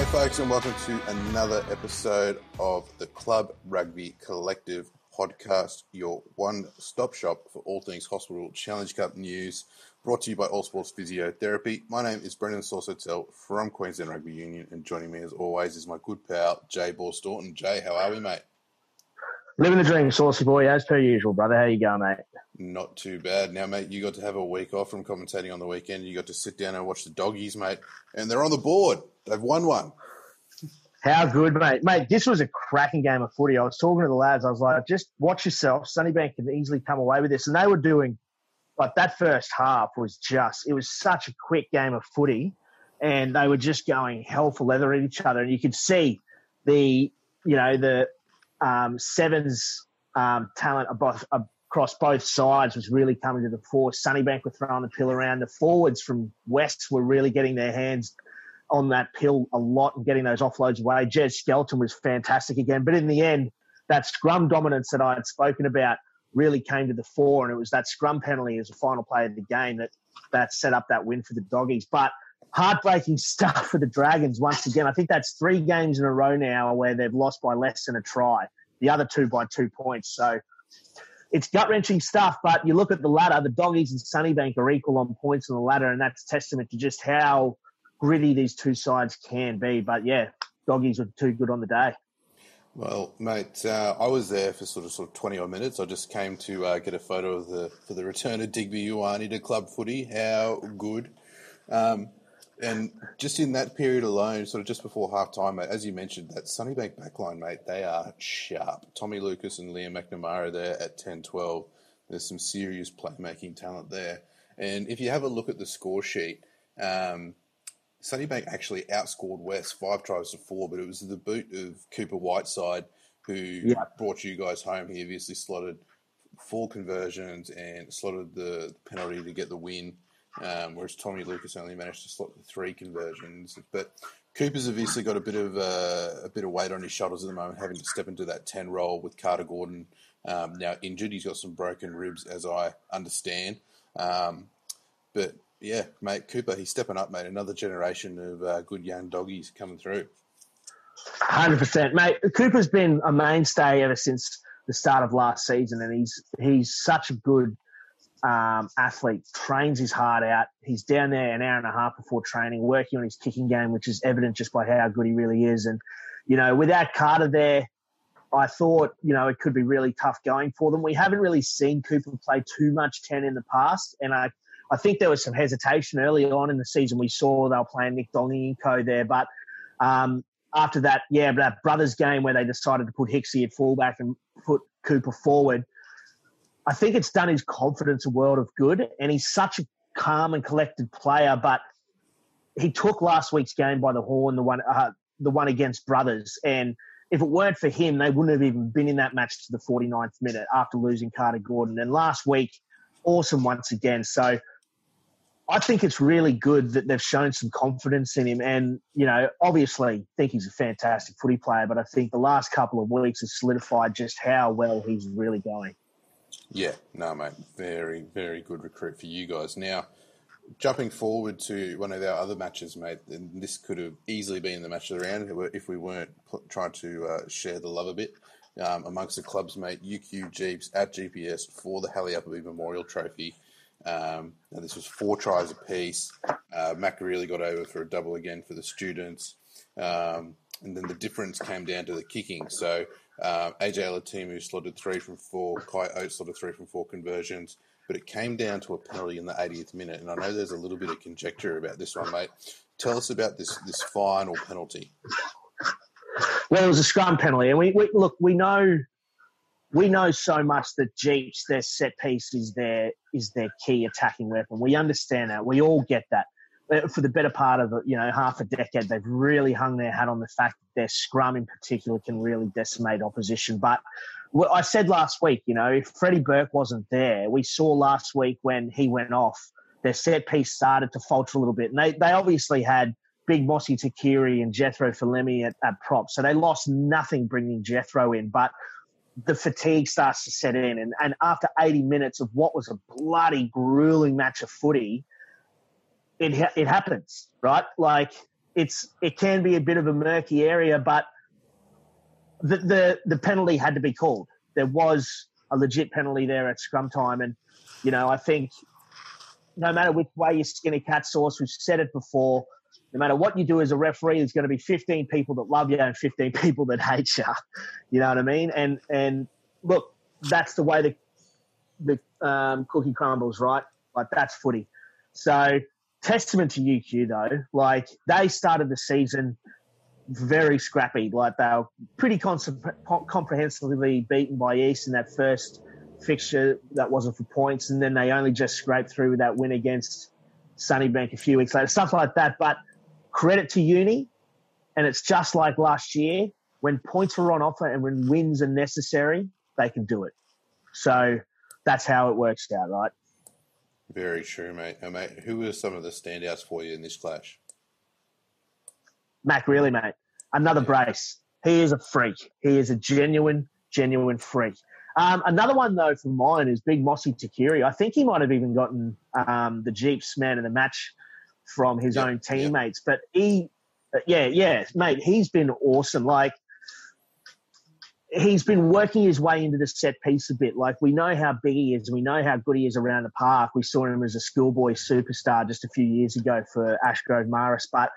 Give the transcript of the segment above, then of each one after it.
G'day, folks, and welcome to another episode of the Club Rugby Collective podcast, your one stop shop for all things hospital Challenge Cup news, brought to you by All Sports Physiotherapy. My name is Brendan Saucetel from Queensland Rugby Union, and joining me as always is my good pal, Jay Borstorton. Jay, how are we, mate? Living the dream, saucy boy, as per usual, brother. How you going, mate? Not too bad. Now, mate, you got to have a week off from commentating on the weekend. You got to sit down and watch the doggies, mate, and they're on the board. They've won one. How good, mate. Mate, this was a cracking game of footy. I was talking to the lads. I was like, just watch yourself. Sunnybank can easily come away with this. And they were doing, like, that first half was just, it was such a quick game of footy. And they were just going hell for leather at each other. And you could see the, you know, the um, Sevens um, talent above, across both sides was really coming to the fore. Sunnybank were throwing the pill around. The forwards from West were really getting their hands on that pill a lot and getting those offloads away. Jez Skelton was fantastic again. But in the end, that scrum dominance that I had spoken about really came to the fore, and it was that scrum penalty as a final play of the game that, that set up that win for the doggies. But heartbreaking stuff for the Dragons once again. I think that's three games in a row now where they've lost by less than a try, the other two by two points. So it's gut wrenching stuff. But you look at the ladder, the doggies and Sunnybank are equal on points on the ladder, and that's testament to just how gritty these two sides can be. But yeah, doggies were too good on the day. Well, mate, uh, I was there for sort of sort of twenty odd minutes. I just came to uh, get a photo of the for the return of Digby Ioane to club footy. How good! Um, and just in that period alone, sort of just before half time, mate, as you mentioned, that Sunnybank backline, mate, they are sharp. Tommy Lucas and Liam McNamara there at 10 12. There's some serious playmaking talent there. And if you have a look at the score sheet, um, Sunnybank actually outscored West five tries to four, but it was the boot of Cooper Whiteside who yeah. brought you guys home. He obviously slotted four conversions and slotted the penalty to get the win um, whereas Tommy Lucas only managed to slot the three conversions. But Cooper's obviously got a bit of uh, a bit of weight on his shoulders at the moment, having to step into that ten role with Carter Gordon um, now injured. He's got some broken ribs, as I understand. Um, but yeah, mate, Cooper, he's stepping up, mate. Another generation of uh, good young doggies coming through. Hundred percent, mate. Cooper's been a mainstay ever since the start of last season, and he's he's such a good um, athlete, trains his heart out. He's down there an hour and a half before training, working on his kicking game, which is evident just by how good he really is. And, you know, without Carter there, I thought, you know, it could be really tough going for them. We haven't really seen Cooper play too much 10 in the past. And I, I think there was some hesitation early on in the season. We saw they were playing Nick Dongy and co there. But um, after that, yeah, that brothers game where they decided to put Hicksy at fullback and put Cooper forward – I think it's done his confidence a world of good, and he's such a calm and collected player. But he took last week's game by the horn, the one, uh, the one against Brothers, and if it weren't for him, they wouldn't have even been in that match to the 49th minute after losing Carter Gordon. And last week, awesome once again. So I think it's really good that they've shown some confidence in him. And, you know, obviously think he's a fantastic footy player, but I think the last couple of weeks has solidified just how well he's really going. Yeah, no, mate. Very, very good recruit for you guys. Now, jumping forward to one of our other matches, mate, and this could have easily been the match of the round if we weren't trying to uh, share the love a bit um, amongst the clubs, mate. UQ Jeeps at GPS for the Halle Appleby Memorial Trophy. Um, and this was four tries apiece. Uh, Mac Grealy got over for a double again for the students. Um, and then the difference came down to the kicking. So uh, AJ Alatimu slotted three from four. Kai Oates slotted three from four conversions. But it came down to a penalty in the 80th minute. And I know there's a little bit of conjecture about this one, mate. Tell us about this this final penalty. Well, it was a scrum penalty, and we, we look. We know we know so much that Jeeps, their set piece is their is their key attacking weapon. We understand that. We all get that. Uh, for the better part of you know half a decade, they've really hung their hat on the fact that their scrum in particular can really decimate opposition. But what I said last week, you know, if Freddie Burke wasn't there, we saw last week when he went off, their set piece started to falter a little bit, and they they obviously had Big Mossy Takiri and Jethro Falemi at, at prop, so they lost nothing bringing Jethro in, but the fatigue starts to set in. And, and after 80 minutes of what was a bloody grueling match of footy, it it happens, right? Like it's it can be a bit of a murky area, but the the, the penalty had to be called. There was a legit penalty there at scrum time, and you know I think no matter which way you skin a cat sauce, we've said it before. No matter what you do as a referee, there's going to be 15 people that love you and 15 people that hate you. You know what I mean? And and look, that's the way the the um, cookie crumbles, right? Like that's footy. So testament to UQ though. Like they started the season very scrappy. Like they were pretty comprehensively beaten by East in that first fixture that wasn't for points, and then they only just scraped through with that win against Sunnybank a few weeks later, stuff like that. But credit to Uni, and it's just like last year when points are on offer and when wins are necessary, they can do it. So that's how it works out, right? Very true, mate. Now, mate, who were some of the standouts for you in this clash? Mac Grealy, mate. Another yeah. brace. He is a freak. He is a genuine, genuine freak. Um, another one, though, for mine is Big Mossy Takiri. I think he might have even gotten um, the Jeeps man of the match from his yep, own teammates. Yep. But he, uh, yeah, yeah, mate, he's been awesome. Like, he's been working his way into the set piece a bit. Like we know how big he is, we know how good he is around the park. We saw him as a schoolboy superstar just a few years ago for Ashgrove Marist. but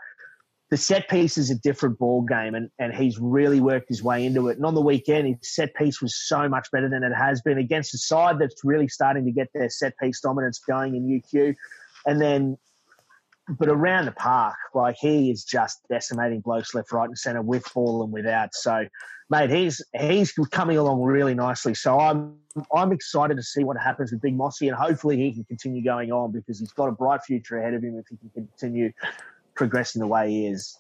the set piece is a different ball game, and, and he's really worked his way into it. And on the weekend, his set piece was so much better than it has been against a side that's really starting to get their set piece dominance going in UQ. And then, but around the park, like he is just decimating blokes left, right, and centre with ball and without. So mate, he's he's coming along really nicely. So I'm I'm excited to see what happens with Big Mossy, and hopefully he can continue going on because he's got a bright future ahead of him if he can continue progressing the way he is.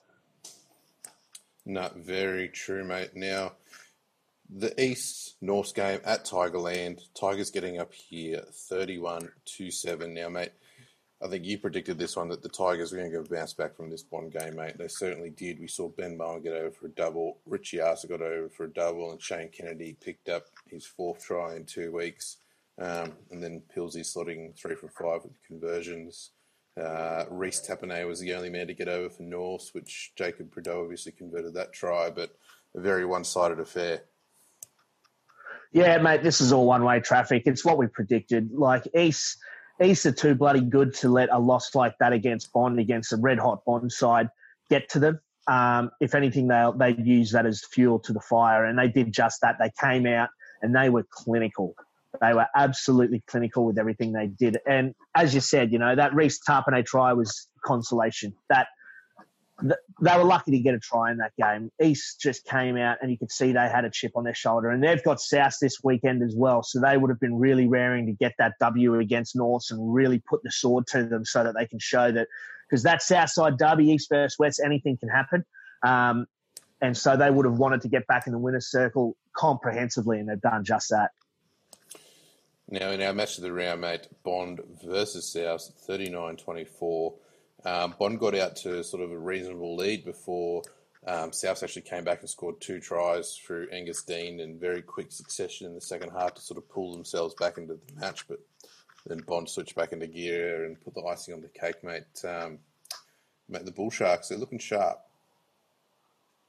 Not very true, mate. Now, the East Norths game at Tigerland, Tigers getting up here 31 2 7. Now, mate, I think you predicted this one that the Tigers were going to go bounce back from this Bond game, mate. They certainly did. We saw Ben Bowen get over for a double. Richie Arthur got over for a double, and Shane Kennedy picked up his fourth try in two weeks. Um, and then Pillsy slotting three from five with conversions. Uh, Reese Tapane was the only man to get over for North, which Jacob Prideaux obviously converted that try, but a very one sided affair. Yeah, mate, this is all one way traffic. It's what we predicted. Like, East East are too bloody good to let a loss like that against Bond, against a red hot Bond side, get to them. Um, if anything, they'll they use that as fuel to the fire, and they did just that. They came out and they were clinical. They were absolutely clinical with everything they did. And as you said, you know that Reese Tarpanay try was consolation. That they were lucky to get a try in that game. East just came out and you could see they had a chip on their shoulder. And they've got South this weekend as well. So they would have been really raring to get that W against North and really put the sword to them so that they can show that because that South side derby, East versus West, anything can happen. Um, and so they would have wanted to get back in the winner's circle comprehensively, and they've done just that. Now, in our match of the round, mate, Bond versus South, 39 24. Um, Bond got out to sort of a reasonable lead before um, South actually came back and scored two tries through Angus Dean in very quick succession in the second half to sort of pull themselves back into the match. But then Bond switched back into gear and put the icing on the cake, mate. Um, mate, the Bull Sharks, they're looking sharp.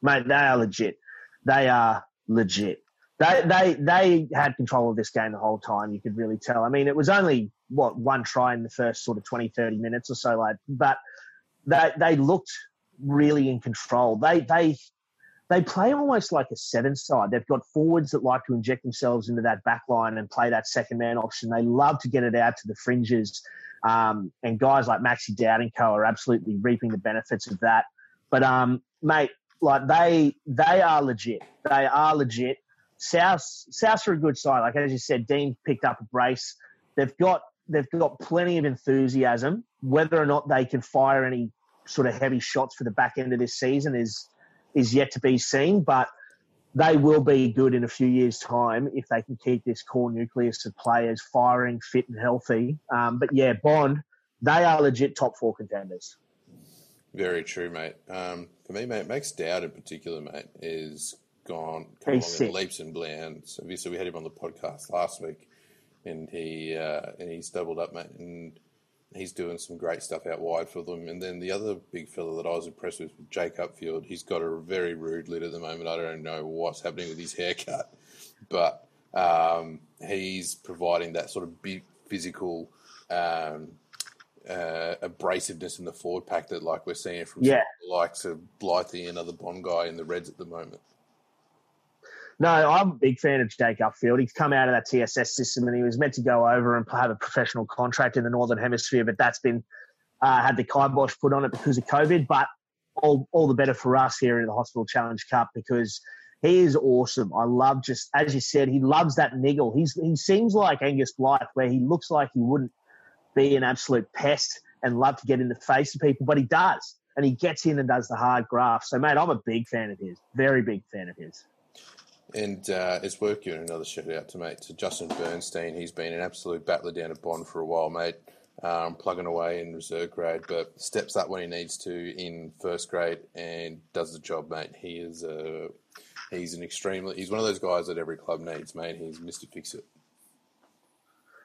Mate, they are legit. They are legit. They, they, they had control of this game the whole time, you could really tell. I mean, it was only what one try in the first sort of 20, 30 minutes or so, like, but they they looked really in control. They they they play almost like a seven side. They've got forwards that like to inject themselves into that back line and play that second man option. They love to get it out to the fringes. Um, and guys like Maxi Dowd and Co are absolutely reaping the benefits of that. But um, mate, like they they are legit. They are legit. South South are a good side. Like as you said, Dean picked up a brace. They've got they've got plenty of enthusiasm. Whether or not they can fire any sort of heavy shots for the back end of this season is is yet to be seen, but they will be good in a few years' time if they can keep this core nucleus of players firing, fit, and healthy. Um, but yeah, Bond, they are legit top four contenders. Very true, mate. Um, for me, mate, Max Dowd in particular, mate, is gone come along in leaps and bounds. Obviously, we had him on the podcast last week and he uh, and he's doubled up, mate. And he's doing some great stuff out wide for them. And then the other big fella that I was impressed with, Jake Upfield, he's got a very rude lid at the moment. I don't know what's happening with his haircut, but um, he's providing that sort of big physical um, uh, abrasiveness in the forward pack that like we're seeing from yeah. likes of Blighty and other Bond guy in the Reds at the moment. No, I'm a big fan of Jake Upfield. He's come out of that TSS system and he was meant to go over and have a professional contract in the Northern Hemisphere, but that's been uh, had the kibosh put on it because of COVID. But all, all the better for us here in the Hospital Challenge Cup because he is awesome. I love just as you said, he loves that niggle. He's he seems like Angus Blyth, where he looks like he wouldn't be an absolute pest and love to get in the face of people, but he does. And he gets in and does the hard graft. So, mate, I'm a big fan of his. Very big fan of his. And uh, it's worth giving another shout out to mate to Justin Bernstein. He's been an absolute battler down at Bond for a while, mate. Um, plugging away in reserve grade, but steps up when he needs to in first grade and does the job, mate. He is a he's an extremely he's one of those guys that every club needs, mate. He's Mister Fix It.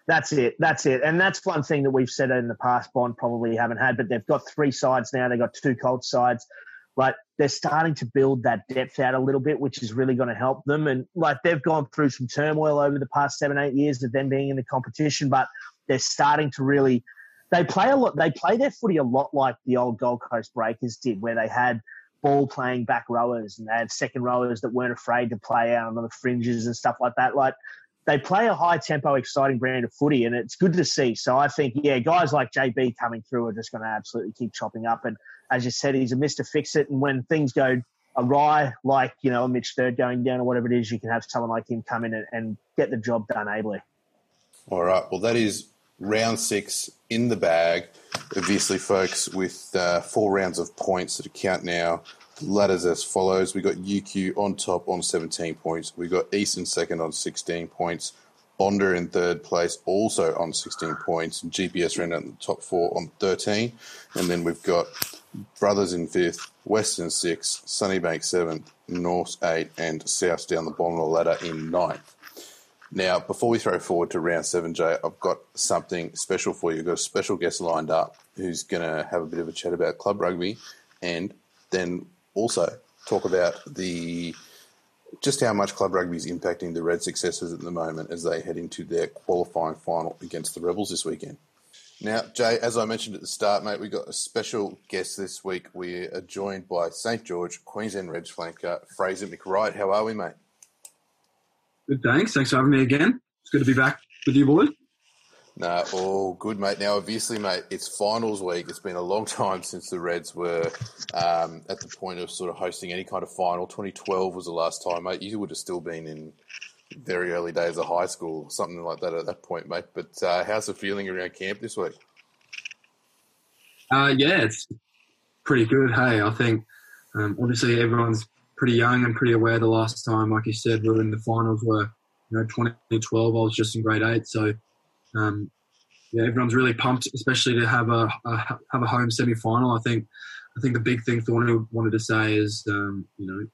That's it. That's it. And that's one thing that we've said in the past. Bond probably haven't had, but they've got three sides now. They've got two cold sides. Like they're starting to build that depth out a little bit, which is really going to help them. And like they've gone through some turmoil over the past seven, eight years of them being in the competition, but they're starting to really. They play a lot. They play their footy a lot like the old Gold Coast Breakers did, where they had ball playing back rowers and they had second rowers that weren't afraid to play out on the fringes and stuff like that. Like they play a high tempo, exciting brand of footy, and it's good to see. So I think, yeah, guys like JB coming through are just going to absolutely keep chopping up. And as you said, he's a Mister Fix It. And when things go awry, like you know Mitch Third going down or whatever it is, you can have someone like him come in and, and get the job done ably. All right. Well, that is round six in the bag. Obviously, folks, with uh, four rounds of points that count now ladders as follows. We got UQ on top on 17 points. We got Eastern second on 16 points. Bond in third place, also on 16 points. GPS ran out in the top four on 13. And then we've got Brothers in fifth, Western sixth, Sunnybank seventh, North eight, and South down the bottom of the ladder in ninth. Now, before we throw forward to round seven, Jay, I've got something special for you. I've got a special guest lined up who's going to have a bit of a chat about club rugby and then also talk about the just how much club rugby is impacting the Red successes at the moment as they head into their qualifying final against the Rebels this weekend. Now, Jay, as I mentioned at the start, mate, we've got a special guest this week. We are joined by St George Queensland Reds flanker Fraser McReight. How are we, mate? Good, thanks. Thanks for having me again. It's good to be back with you, boys. No, all good, mate. Now, obviously, mate, it's finals week. It's been a long time since the Reds were um, at the point of sort of hosting any kind of final. 2012 was the last time, mate. You would have still been in very early days of high school, something like that at that point, mate. But uh, how's the feeling around camp this week? Uh, yeah, it's pretty good. Hey, I think um, obviously everyone's pretty young and pretty aware the last time, like you said, we were in the finals were, you know, 2012. I was just in grade eight. So, um, yeah, everyone's really pumped, especially to have a, a have a home semi final. I think I think the big thing Thorny wanted to say is, um, you know,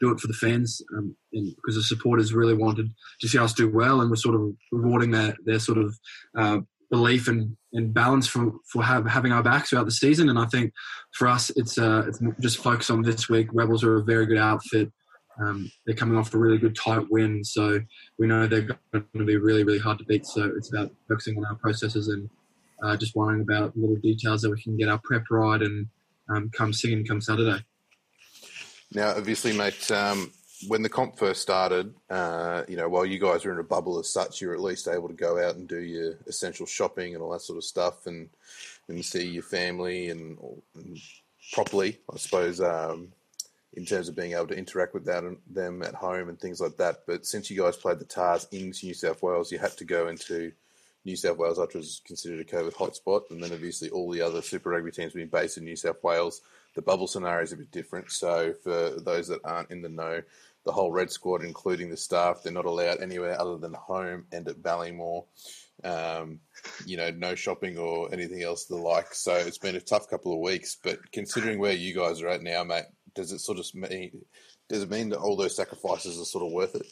do it for the fans, um, and because the supporters really wanted to see us do well, and we're sort of rewarding their their sort of uh, belief and, and balance for for have, having our backs throughout the season. And I think for us, it's uh, it's just focus on this week. Rebels are a very good outfit. Um, they're coming off a really good tight win, so we know they're going to be really really hard to beat. So it's about focusing on our processes and uh, just worrying about little details that we can get our prep right and um, come singing come Saturday. Now, obviously, mate, um, when the comp first started, uh, you know, while you guys were in a bubble as such, you were at least able to go out and do your essential shopping and all that sort of stuff, and and see your family and, and properly, I suppose, um, in terms of being able to interact with that them at home and things like that. But since you guys played the Tahs in New South Wales, you had to go into New South Wales, which was considered a COVID hotspot, and then obviously all the other Super Rugby teams being based in New South Wales the bubble scenario is a bit different. So for those that aren't in the know, the whole red squad, including the staff, they're not allowed anywhere other than home and at Ballymore. Um, you know, no shopping or anything else the like. So it's been a tough couple of weeks. But considering where you guys are at now, mate, does it sort of mean does it mean that all those sacrifices are sort of worth it?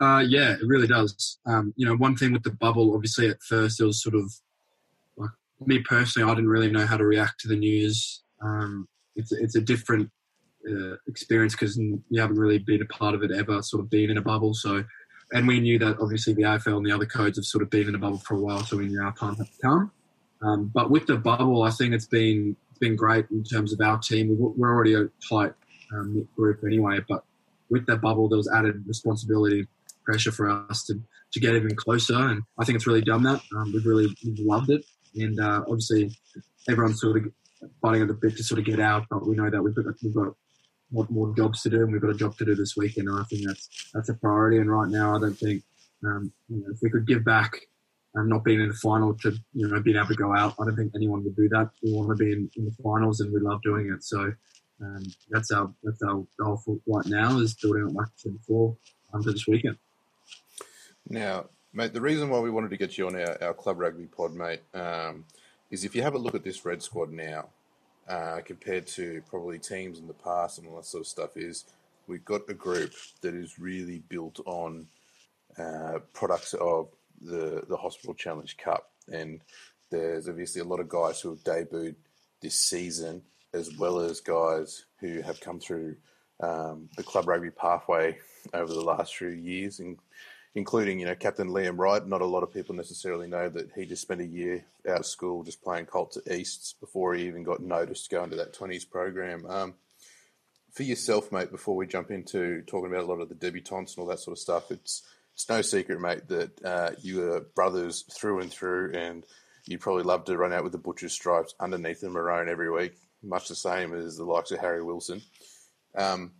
Uh, yeah, it really does. Um, you know, one thing with the bubble, obviously at first it was sort of like me personally, I didn't really know how to react to the news. Um, it's it's a different uh, experience because you haven't really been a part of it ever, sort of being in a bubble. So, and we knew that obviously the AFL and the other codes have sort of been in a bubble for a while, so we knew our time had come. Um, but with the bubble, I think it's been been great in terms of our team. We're already a tight um, group anyway, but with that bubble, there was added responsibility, pressure for us to to get even closer, and I think it's really done that. Um, we've really loved it, and uh, obviously everyone's sort of fighting at the bit to sort of get out, but we know that we've got we've got more, more jobs to do, and we've got a job to do this weekend. And I think that's that's a priority. And right now, I don't think um, you know, if we could give back and not being in the final to you know being able to go out, I don't think anyone would do that. We want to be in, in the finals, and we love doing it. So um, that's our that's our goal for right now is building up like before for this weekend. Now, mate, the reason why we wanted to get you on our, our club rugby pod, mate, um, is if you have a look at this red squad now, uh, compared to probably teams in the past and all that sort of stuff, is we've got a group that is really built on uh, products of the the Hospital Challenge Cup, and there's obviously a lot of guys who have debuted this season, as well as guys who have come through um, the club rugby pathway over the last few years, including you know Captain Liam Wright. Not a lot of people necessarily know that he just spent a year out of school just playing Colts at Easts before he even got noticed to go into that twenties program. Um, for yourself, mate, before we jump into talking about a lot of the debutantes and all that sort of stuff, it's it's no secret, mate, that uh, you are brothers through and through, and you'd probably love to run out with the butcher's stripes underneath the maroon every week, much the same as the likes of Harry Wilson. Um,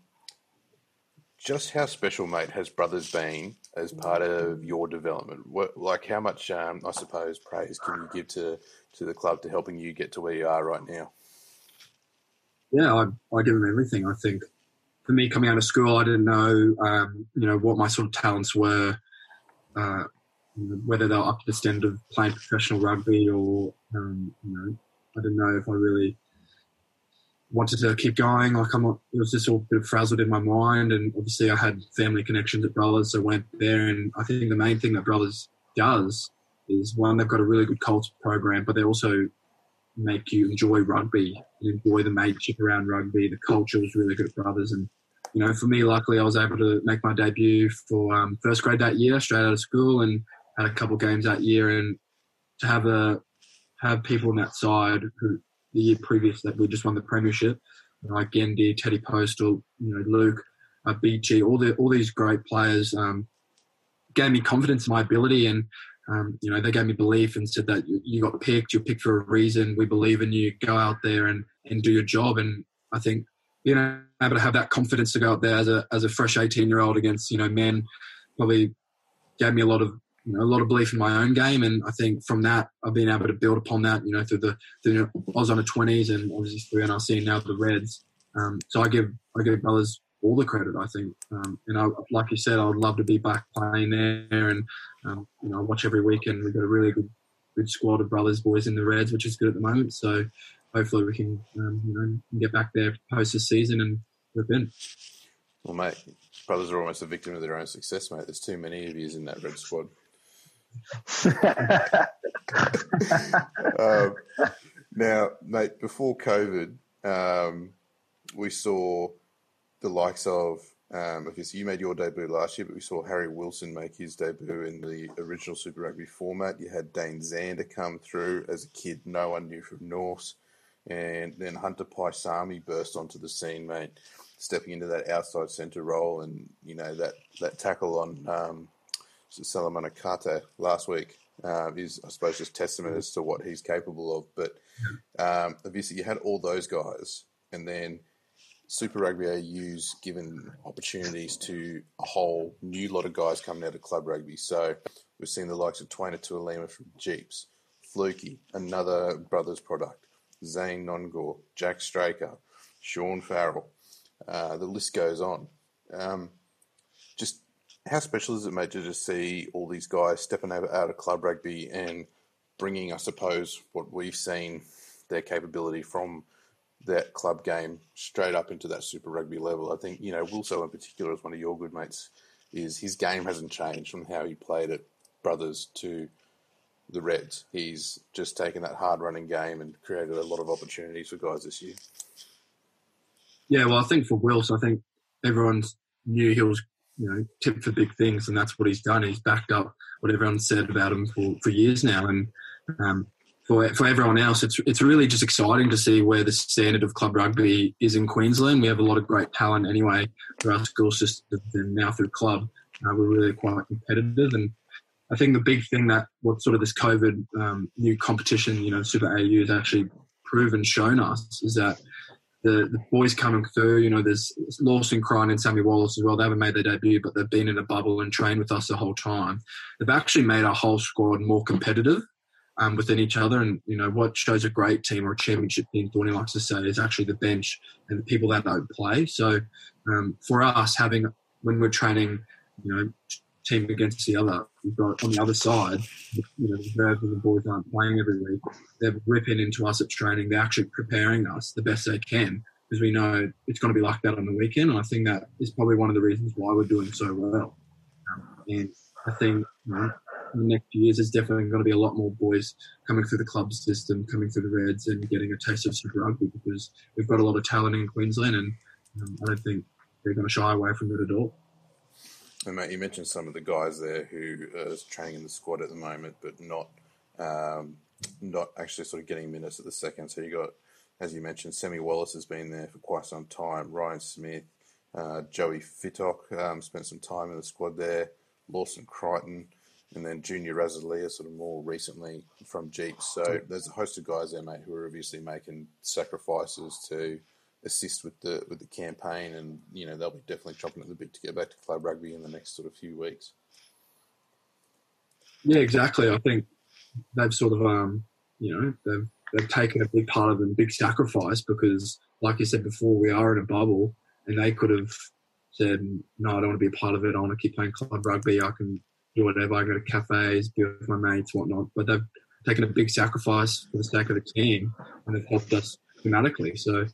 just how special, mate, has brothers been as part of your development? What, like, how much, um, I suppose, praise can you give to to the club to helping you get to where you are right now? Yeah, I, I give them everything. I think for me, coming out of school, I didn't know, um, you know, what my sort of talents were, uh, whether they were up to the standard of playing professional rugby or, um, you know, I didn't know if I really wanted to keep going. Like I'm, it was just all a bit frazzled in my mind, and obviously I had family connections at Brothers, so I went there. And I think the main thing that Brothers does is one, they've got a really good culture program, but they're also make you enjoy rugby and enjoy the mateship around rugby. The culture was really good at Brothers, and you know, for me, luckily, I was able to make my debut for um, first grade that year, straight out of school, and had a couple games that year, and to have a have people on that side who the year previous that we just won the premiership, like Gendy, Teddy Postal, you know, Luke, uh, BG, all the all these great players um, gave me confidence in my ability, and um, you know they gave me belief and said that you, got picked, you're picked for a reason. We believe in you. Go out there and and do your job. And I think you know able to have that confidence to go out there as a as a fresh 18 year old against you know men probably gave me a lot of you know, a lot of belief in my own game, and I think from that I've been able to build upon that. You know, through the through Oz under twenties and obviously through NRC and now the Reds. Um, so I give I give brothers all the credit. I think, um, and I, like you said, I would love to be back playing there, and um, you know, I watch every weekend. We've got a really good good squad of brothers boys in the Reds, which is good at the moment. So hopefully we can um, you know get back there post the season and rip in. Well, mate, brothers are almost a victim of their own success, mate. There's too many of you in that red squad. um, now, mate, before COVID, um, we saw the likes of, um, obviously, you made your debut last year, but we saw Harry Wilson make his debut in the original Super Rugby format. You had Dane Zander come through as a kid no one knew from Norths. And then Hunter Paisami burst onto the scene, mate, stepping into that outside centre role. And, you know, that, that tackle on um, Solomon Kate last week uh, is, I suppose, just testament as to what he's capable of. But um, obviously, you had all those guys, and then Super Rugby AU's given opportunities to a whole new lot of guys coming out of club rugby. So we've seen the likes of Twaina Tuilima from Jeeps, Fluky, another brothers product, Zane Nonggorr, Jack Straker, Sean Farrell. Uh, the list goes on. Um, just how special is it, mate, to just see all these guys stepping out of club rugby and bringing, I suppose, what we've seen their capability from that club game straight up into that Super Rugby level. I think you know Wilso in particular is one of your good mates. Is his game hasn't changed from how he played at Brothers to the Reds. He's just taken that hard running game and created a lot of opportunities for guys this year. Yeah, well, I think for Wills, I think everyone knew he was, you know, tipped for big things, and that's what he's done. He's backed up what everyone said about him for, for years now, and um, for for everyone else, it's it's really just exciting to see where the standard of club rugby is in Queensland. We have a lot of great talent anyway through our school system and now through club. Uh, we're really quite competitive, and I think the big thing that what sort of this COVID um, new competition, you know, Super AU has actually proven, shown us is that the, the boys coming through, you know, there's Lawson Creighton and Sammy Wallace as well. They haven't made their debut, but they've been in a bubble and trained with us the whole time. They've actually made our whole squad more competitive um, within each other. And, you know, what shows a great team or a championship team, Thorny likes to say, is actually the bench and the people that don't play. So um, for us, having, when we're training, you know, team against the other. We've got on the other side, you know, the Verbs and the boys aren't playing every week. They're ripping into us at training. They're actually preparing us the best they can because we know it's going to be like that on the weekend. And I think that is probably one of the reasons why we're doing so well. Um, and I think you know, in the next few years, there's definitely going to be a lot more boys coming through the club system, coming through the Reds, and getting a taste of Super Rugby because we've got a lot of talent in Queensland, and um, I don't think they're going to shy away from it at all. And mate, you mentioned some of the guys there who are training in the squad at the moment, but not um, not actually sort of getting minutes at the second. So you got, as you mentioned, Sammy Wallace has been there for quite some time. Ryan Smith, uh, Joey Fittock um, spent some time in the squad there. Lawson Creighton, and then Junior Razalia sort of more recently from Jeeps. So there's a host of guys there, mate, who are obviously making sacrifices to assist with the with the campaign, and you know they'll be definitely chopping at the bit to get back to club rugby in the next sort of few weeks. Yeah, exactly. I think they've sort of um, you know they've they've taken a big part of the big sacrifice because, like you said before, we are in a bubble, and they could have said, "No, I don't want to be a part of it. I want to keep playing club rugby. I can do whatever. I go to cafes, be with my mates, whatnot." But they've taken a big sacrifice for the sake of the team, and they've helped us dramatically. So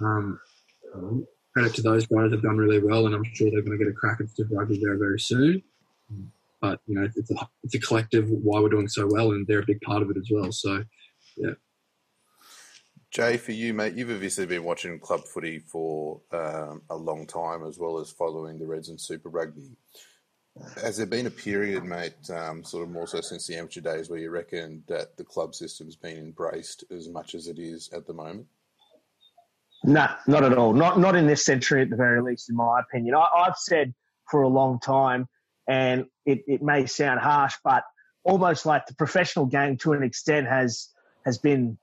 um, credit to those guys that have done really well, and I'm sure they're going to get a crack at Super Rugby very, very soon. But you know, it's a it's a collective why we're doing so well, and they're a big part of it as well. So, yeah. Jay, for you, mate, you've obviously been watching club footy for um, a long time, as well as following the Reds and Super Rugby. Has there been a period, mate, um, sort of more so since the amateur days, where you reckon that the club system's been embraced as much as it is at the moment? No, not at all. Not not in this century, at the very least, in my opinion. I, have said for a long time, and it, it may sound harsh, but almost like the professional game to an extent has has been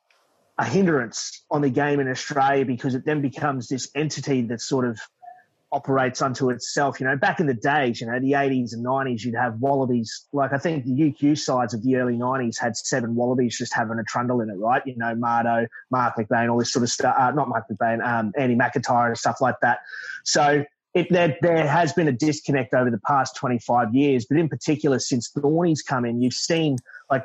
a hindrance on the game in Australia because it then becomes this entity that sort of operates unto itself. You know, back in the days, you know, the 80s and 90s, you'd have wallabies. Like I think the UQ sides of the early 90s had seven wallabies just having a trundle in it, right? You know, Mardo, Mark McBain, all this sort of stuff. Uh, not Mark McBain, um, Andy McIntyre and stuff like that. So it, there, there has been a disconnect over the past 25 years, but in particular since Thorny's come in, you've seen like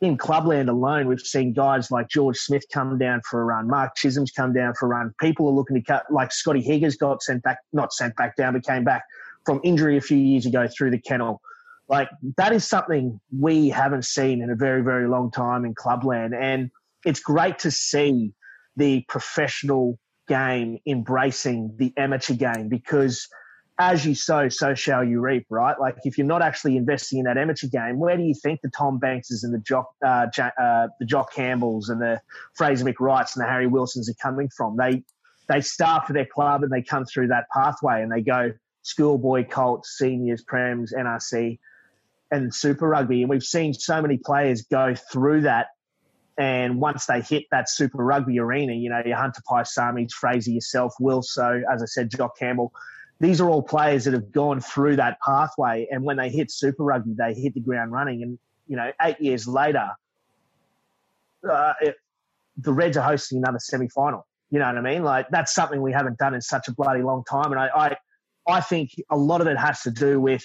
in clubland alone, we've seen guys like George Smith come down for a run, Mark Chisholm's come down for a run. People are looking to cut, like Scotty Higgers got sent back, not sent back down, but came back from injury a few years ago through the kennel. Like that is something we haven't seen in a very, very long time in clubland. And it's great to see the professional game embracing the amateur game because – as you sow, so shall you reap, right? Like if you're not actually investing in that amateur game, where do you think the Tom Bankses and the Jock, uh, uh, the Jock Campbells and the Fraser McReights and the Harry Wilsons are coming from? They they start for their club and they come through that pathway and they go schoolboy, Colts, seniors, Prems, NRC, and Super Rugby. And we've seen so many players go through that. And once they hit that Super Rugby arena, you know, your Hunter Paisami, Fraser, yourself, Will, so as I said, Jock Campbell these are all players that have gone through that pathway, and when they hit Super Rugby, they hit the ground running. And you know, eight years later, uh, it, the Reds are hosting another semi-final. You know what I mean? Like that's something we haven't done in such a bloody long time, and I, I, I think a lot of it has to do with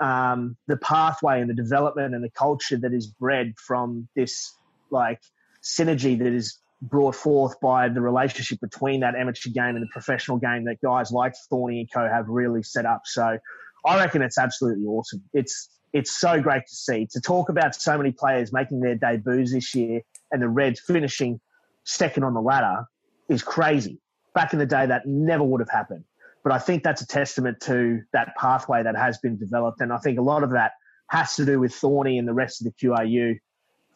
um, the pathway and the development and the culture that is bred from this like synergy that is brought forth by the relationship between that amateur game and the professional game that guys like Thorny and Co have really set up. So I reckon it's absolutely awesome. It's it's so great to see. To talk about so many players making their debuts this year and the Reds finishing second on the ladder is crazy. Back in the day, that never would have happened. But I think that's a testament to that pathway that has been developed. And I think a lot of that has to do with Thorny and the rest of the QRU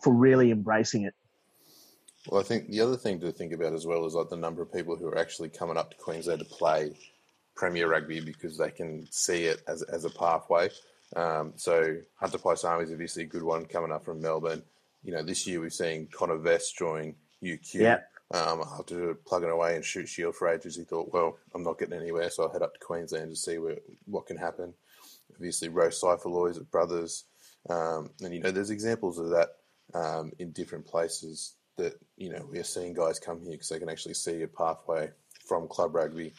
for really embracing it. Well, I think the other thing to think about as well is like the number of people who are actually coming up to Queensland to play Premier Rugby because they can see it as, as a pathway. Um, so Hunter Paisami is obviously a good one coming up from Melbourne. You know, this year we've seen Connor Vest join UQ. Yeah. Um, after plugging away and Shute Shield for ages, he thought, well, I'm not getting anywhere, so I'll head up to Queensland to see where, what can happen. Obviously, Rose Seifelois at Brothers. Um, and, you know, there's examples of that um, in different places that, you know, we're seeing guys come here because they can actually see a pathway from club rugby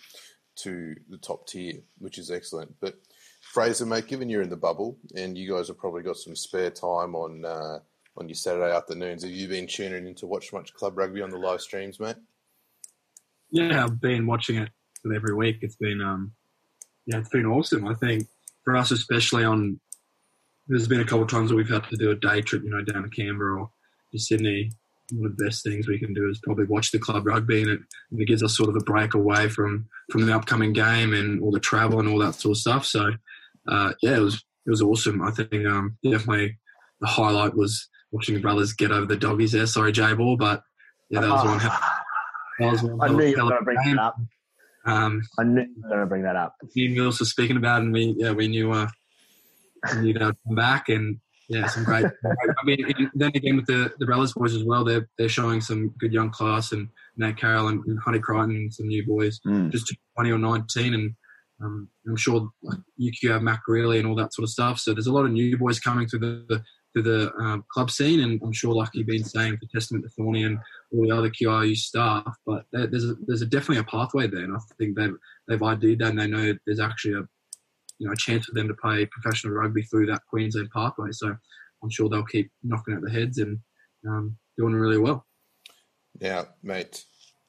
to the top tier, which is excellent. But Fraser, mate, given you're in the bubble and you guys have probably got some spare time on uh, on your Saturday afternoons, have you been tuning in to watch much club rugby on the live streams, mate? Yeah, I've been watching it every week. It's been um, yeah, it's been awesome. I think for us, especially on, there's been a couple of times where we've had to do a day trip, you know, down to Canberra or to Sydney. One of the best things we can do is probably watch the club rugby, and it, and it gives us sort of a break away from from the upcoming game and all the travel and all that sort of stuff. So, uh, yeah, it was it was awesome. I think um, definitely the highlight was watching the brothers get over the doggies there. Sorry, J Ball, but yeah, that was one. That was one I knew you were going to bring that up. Um, I knew you were going to bring that up. Me and Mills were speaking about, it and we yeah we knew uh, we knew they would come back, and yeah, some great. I mean, then again with the the Rellas boys as well, they're they're showing some good young class, and Nate Carroll and, and Honey Creighton, and some new boys, mm. just twenty or nineteen, and um, I'm sure like, UQ have Mac Grealy and all that sort of stuff. So there's a lot of new boys coming through the, the through the um, club scene, and I'm sure, like you've been saying, for testament to Thorny and all the other QRU staff. But there's a, there's a definitely a pathway there, and I think they've they've ID'd that, and they know there's actually a you know a chance for them to play professional rugby through that Queensland pathway. So I'm sure they'll keep knocking at the heads and um, doing really well. Now, mate.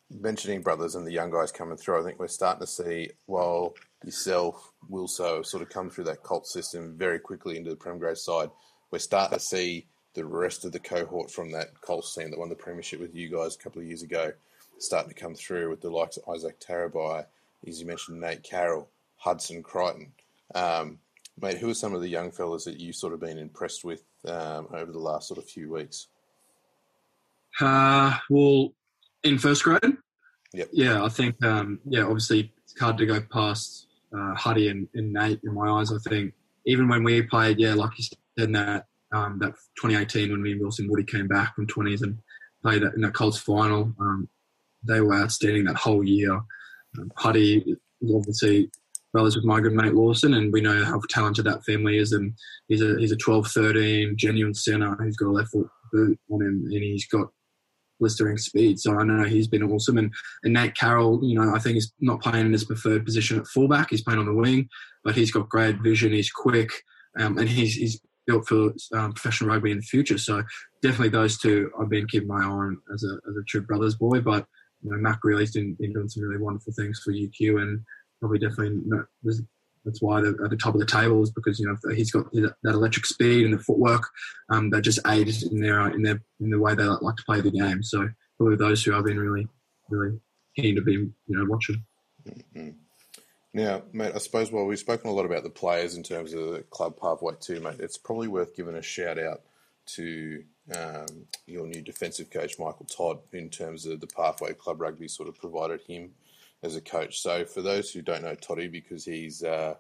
Mentioning brothers and the young guys coming through, I think we're starting to see while yourself, Wilso, sort of come through that cult system very quickly into the Prem grade side we're starting to see the rest of the cohort from that Colts team that won the premiership with you guys a couple of years ago starting to come through with the likes of Isaac Tarabai, as you mentioned, Nate Carroll, Hudson Creighton. Um, mate, who are some of the young fellas that you've sort of been impressed with um, over the last sort of few weeks? Uh, well, in first grade, yep. yeah, I think, um, yeah, obviously it's hard to go past uh, Huddy and, and Nate in my eyes. I think even when we played, yeah, like you in that um, that 2018 when me and Wilson Woody came back from 20s and played in that Colts final. Um, they were outstanding that whole year. Um, Putty was brothers with my good mate Lawson, and we know how talented that family is. And he's a he's a 12, 13 genuine centre who's got a left foot boot on him, and he's got blistering speed. So I know he's been awesome. And, and Nate Carroll, you know, I think he's not playing in his preferred position at fullback. He's playing on the wing, but he's got great vision. He's quick, um, and he's he's built for um, professional rugby in the future. So definitely those two I've been keeping my eye on as a, as a true brothers boy. But you know, Mac Grealy's been, been doing some really wonderful things for UQ, and probably definitely that's why they're at the top of the table is because you know he's got that electric speed and the footwork um, that just aids in their in their in the way they like to play the game. So probably those who I've been really really keen to be you know watching. Mm-hmm. Now, mate, I suppose while we've spoken a lot about the players in terms of the club pathway too, mate, it's probably worth giving a shout out to um, your new defensive coach, Michael Todd, in terms of the pathway club rugby sort of provided him as a coach. So, for those who don't know Toddy, because he's uh,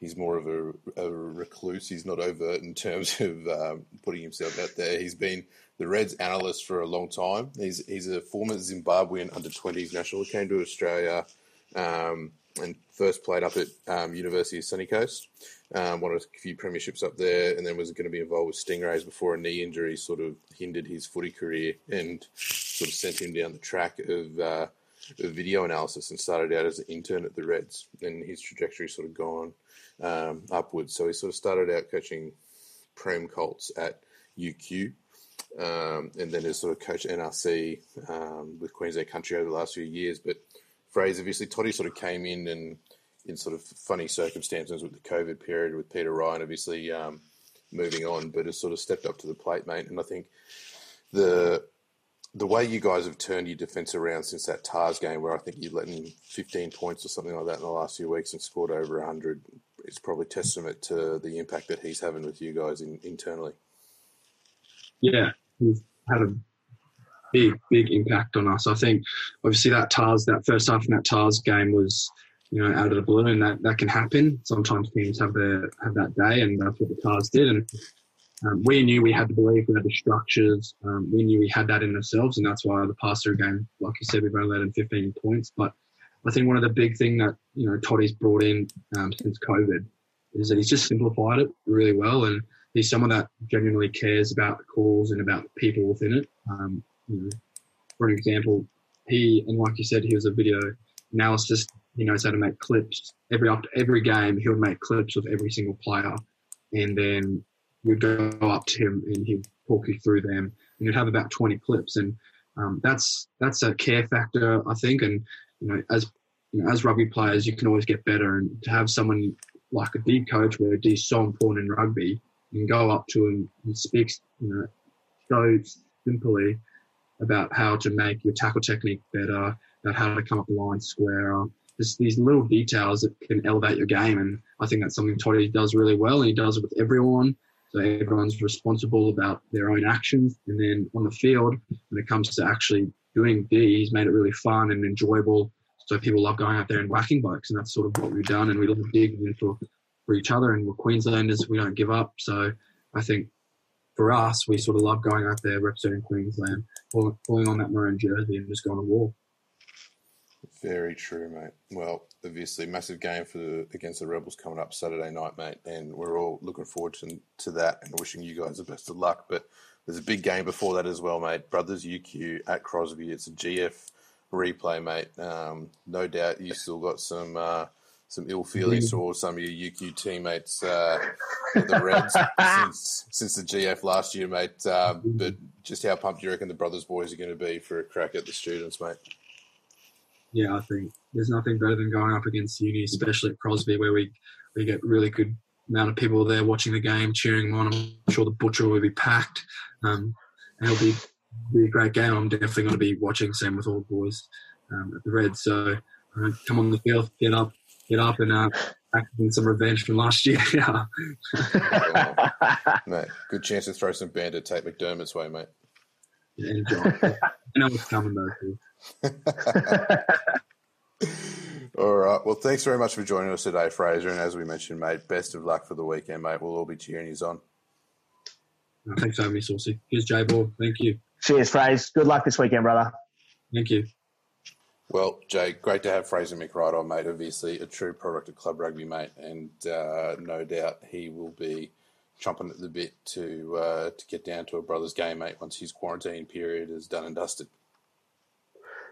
he's more of a, a, recluse, he's not overt in terms of um, putting himself out there. He's been the Reds analyst for a long time. He's he's a former Zimbabwean under 20s national, came to Australia. Um, and first played up at um, University of Sunny Coast. Um, won a few premierships up there, and then was going to be involved with Stingrays before a knee injury sort of hindered his footy career and sort of sent him down the track of, uh, video analysis and started out as an intern at the Reds. And his trajectory sort of gone um, upwards. So he sort of started out coaching Prem Colts at UQ. Um, and then has sort of coached NRC um, with Queensland Country over the last few years, but phrase. Obviously, Toddy sort of came in and in sort of funny circumstances with the COVID period with Peter Ryan. Obviously, um, moving on, but has sort of stepped up to the plate, mate. And I think the the way you guys have turned your defence around since that Tahs game, where I think you let in 15 points or something like that in the last few weeks and scored over 100, is probably testament to the impact that he's having with you guys in, internally. Yeah, he's had a big, big impact on us. I think obviously that Tahs, that first half in that Tahs game was, you know, out of the blue, and that, that can happen. Sometimes teams have their have that day, and that's what the Tahs did. And um, we knew we had the belief, we had the structures, um, we knew we had that in ourselves, and that's why the pass through game, like you said, we've only let in 15 points. But I think one of the big thing that you know Toddy's brought in um, since COVID is that he's just simplified it really well, and he's someone that genuinely cares about the calls and about the people within it. Um, you know, for an example, he and like you said, he was a video analysis. He knows how to make clips. Every after every game, he would make clips of every single player, and then we'd go up to him and he'd talk you through them. And you'd have about 20 clips, and um, that's that's a care factor, I think. And you know, as you know, as rugby players, you can always get better, and to have someone like a D coach, where D is so important in rugby, you can go up to him and speaks, you know, so simply about how to make your tackle technique better, about how to come up the line square. Just these little details that can elevate your game, and I think that's something Toddy does really well, and he does it with everyone. So everyone's responsible about their own actions, and then on the field, when it comes to actually doing D, he's made it really fun and enjoyable. So people love going out there and whacking blokes, and that's sort of what we've done. And we love digging into for each other, and we're Queenslanders, we don't give up. So I think for us, we sort of love going out there representing Queensland, pulling on that maroon jersey and just going to war. Very true, mate. Well, obviously, massive game for the, against the Rebels coming up Saturday night, mate, and we're all looking forward to, to that and wishing you guys the best of luck. But there's a big game before that as well, mate. Brothers UQ at Crosby. It's a GF replay, mate. Um, no doubt you still got some uh, some ill feelings mm-hmm. towards some of your UQ teammates, uh, the Reds, since, since the GF last year, mate. Um, but just how pumped do you reckon the Brothers boys are going to be for a crack at the students, mate? Yeah, I think there's nothing better than going up against uni, especially at Crosby, where we, we get really good amount of people there watching the game, cheering them on. I'm sure the butcher will be packed, um, and it'll be, be a great game. I'm definitely going to be watching, same with all the boys um, at the Reds. So uh, come on the field, get up, get up and uh, acting some revenge from last year. yeah. mate, good chance to throw some bandit tape McDermott's way, mate. Yeah, enjoy. I know what's coming though. All right. Well, thanks very much for joining us today, Fraser. And as we mentioned, mate, best of luck for the weekend, mate. We'll all be cheering you on. thanks for having me, Saucy. Here's Jay Ball. Thank you. Cheers, Fraser. Good luck this weekend, brother. Thank you. Well, Jay, great to have Fraser McReights on, mate. Obviously, a true product of club rugby, mate, and uh, no doubt he will be chomping at the bit to uh, to get down to a brothers game, mate, once his quarantine period is done and dusted.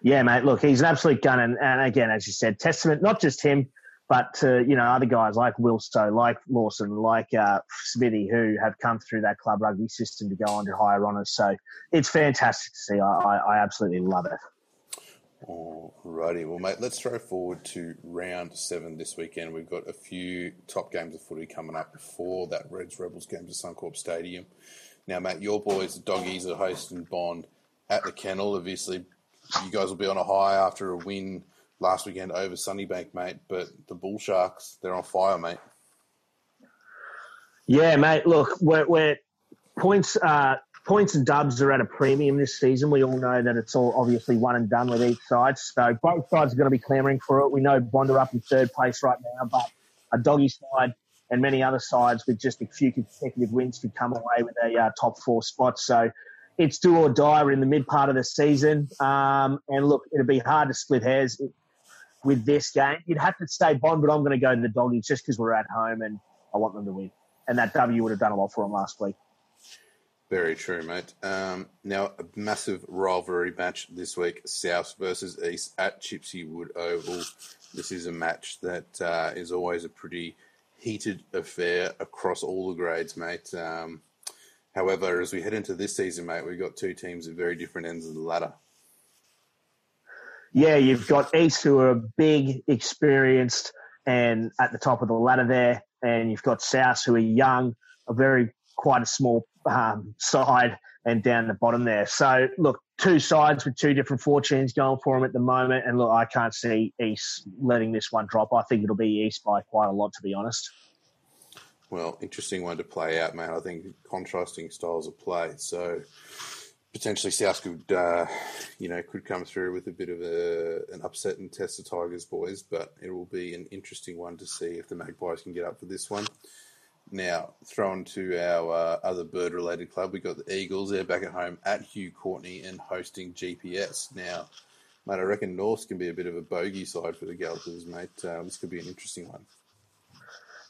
Yeah, mate. Look, he's an absolute gun, and, and again, as you said, testament not just him, but you know other guys like Wilstow, like Lawson, like uh, Smithy, who have come through that club rugby system to go on to higher honours. So it's fantastic to see. I, I, I absolutely love it. Alrighty, well, mate, let's throw forward to round seven this weekend. We've got a few top games of footy coming up before that Reds Rebels game to Suncorp Stadium. Now, mate, your boys, the Doggies, are hosting Bond at the Kennel. Obviously, you guys will be on a high after a win last weekend over Sunnybank, mate. But the Bull Sharks, they're on fire, mate. Yeah, mate. Look, we're, we're points. Uh, points and dubs are at a premium this season. We all know that it's all obviously one and done with each side. So both sides are going to be clamouring for it. We know Bond are up in third place right now, but a doggy side and many other sides with just a few consecutive wins could come away with a uh, top four spot. So it's do or die. We're in the mid part of the season. Um, and look, it'd be hard to split hairs with this game. You'd have to stay Bond, but I'm going to go to the doggies just because we're at home and I want them to win. And that W would have done a lot for them last week. Very true, mate. Um, now, a massive rivalry match this week South versus East at Chipsey Wood Oval. This is a match that uh, is always a pretty heated affair across all the grades, mate. Um, however, as we head into this season, mate, we've got two teams at very different ends of the ladder. Yeah, you've got East who are big, experienced, and at the top of the ladder there, and you've got South who are young, a very quite a small um, side and down the bottom there. So look, two sides with two different fortunes going for them at the moment. And look, I can't see East letting this one drop. I think it'll be East by quite a lot, to be honest. Well, interesting one to play out, man. I think contrasting styles of play. So potentially South could, uh, you know, could come through with a bit of a, an upset and test the Tigers boys, but it will be an interesting one to see if the Magpies can get up for this one. Now, thrown to our uh, other bird-related club, we've got the Eagles. They're back at home at Hugh Courtney and hosting GPS. Now, mate, I reckon North can be a bit of a bogey side for the Gallopers, mate. Uh, this could be an interesting one.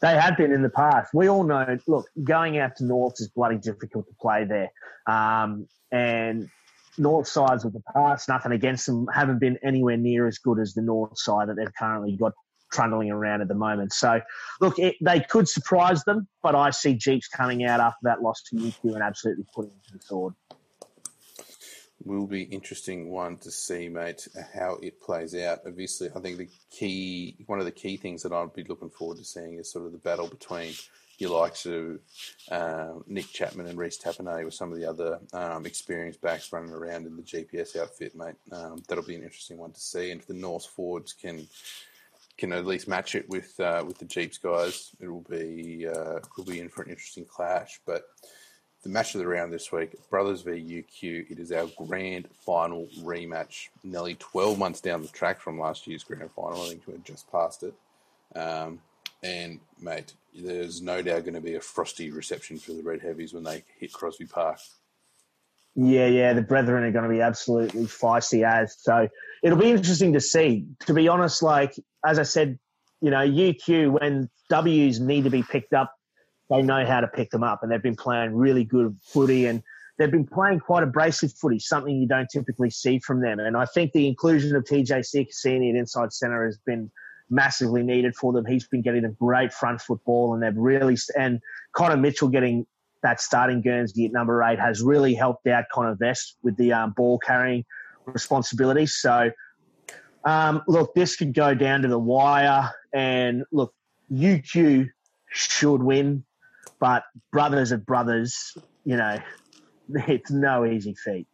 They have been in the past. We all know, look, going out to North is bloody difficult to play there. Um, and North sides of the past, nothing against them, haven't been anywhere near as good as the North side that they've currently got trundling around at the moment. So, look, it, they could surprise them, but I see Jeeps coming out after that loss to UQ and absolutely putting them to the sword. Will be interesting one to see, mate, how it plays out. Obviously, I think the key, one of the key things that I'd be looking forward to seeing is sort of the battle between your likes of um, Nick Chapman and Reese Tapine with some of the other um, experienced backs running around in the GPS outfit, mate. Um, that'll be an interesting one to see. And if the North forwards can can at least match it with uh, with the Jeeps guys, it will be uh, could be in for an interesting clash. But the match of the round this week, Brothers v UQ. It is our grand final rematch, nearly 12 months down the track from last year's grand final. I think we had just past it. Um, and mate, there's no doubt going to be a frosty reception for the Red Heavies when they hit Crosby Park. Yeah, yeah, the brethren are going to be absolutely feisty as. So it'll be interesting to see. To be honest, like as I said, you know, UQ when W's need to be picked up, they know how to pick them up, and they've been playing really good footy, and they've been playing quite abrasive footy, something you don't typically see from them. And I think the inclusion of TJ Cassini at inside centre has been massively needed for them. He's been getting a great front football, and they've really and Connor Mitchell getting that starting Guernsey at number eight has really helped out Connor Vest with the um, ball carrying responsibilities. So, um, look, this could go down to the wire, and look, UQ should win, but brothers of brothers, you know, it's no easy feat.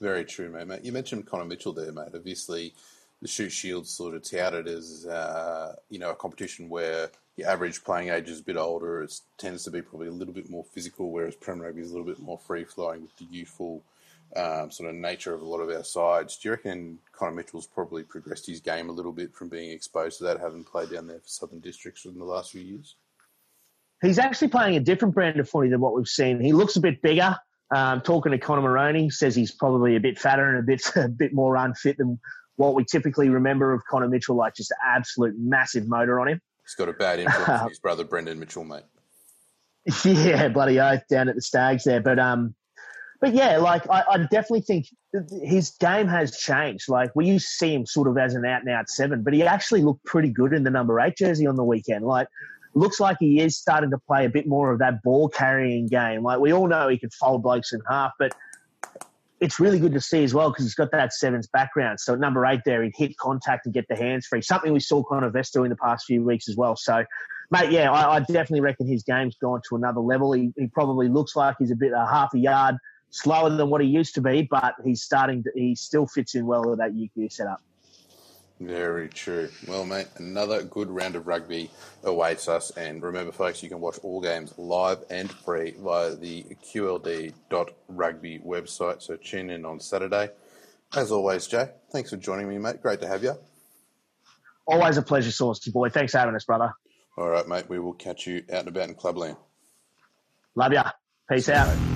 Very true, mate. mate. You mentioned Connor Mitchell there, mate. Obviously, the Shute Shield sort of touted as uh, you know a competition where the average playing age is a bit older. It tends to be probably a little bit more physical, whereas Prem Rugby is a little bit more free flowing with the youthful um, sort of nature of a lot of our sides. Do you reckon Connor Mitchell's probably progressed his game a little bit from being exposed to that, having played down there for Southern Districts in the last few years? He's actually playing a different brand of footy than what we've seen. He looks a bit bigger. Um, talking to Connor Maroney, says he's probably a bit fatter and a bit a bit more unfit than what we typically remember of Connor Mitchell, like just an absolute massive motor on him. He's got a bad influence on his brother Brendan Mitchell, mate. Yeah, bloody oath down at the Stags there. But um, but yeah, like I, I, definitely think his game has changed. Like we used to see him sort of as an out and out seven, but he actually looked pretty good in the number eight jersey on the weekend. Like looks like he is starting to play a bit more of that ball carrying game. Like we all know he can fold blokes in half, but it's really good to see as well because he's got that sevens background. So at number eight there, he'd hit contact and get the hands free, something we saw Connor Vesto in the past few weeks as well. So, mate, yeah, I, I definitely reckon his game's gone to another level. He, he probably looks like he's a bit a half a yard slower than what he used to be, but he's starting to, he still fits in well with that UQ setup. Very true. Well, mate, another good round of rugby awaits us. And remember, folks, you can watch all games live and free via the QLD.rugby website. So tune in on Saturday. As always, Jay, thanks for joining me, mate. Great to have you. Always a pleasure, Saucy Boy. Thanks for having us, brother. All right, mate. We will catch you out and about in Clubland. Love ya. Peace See out.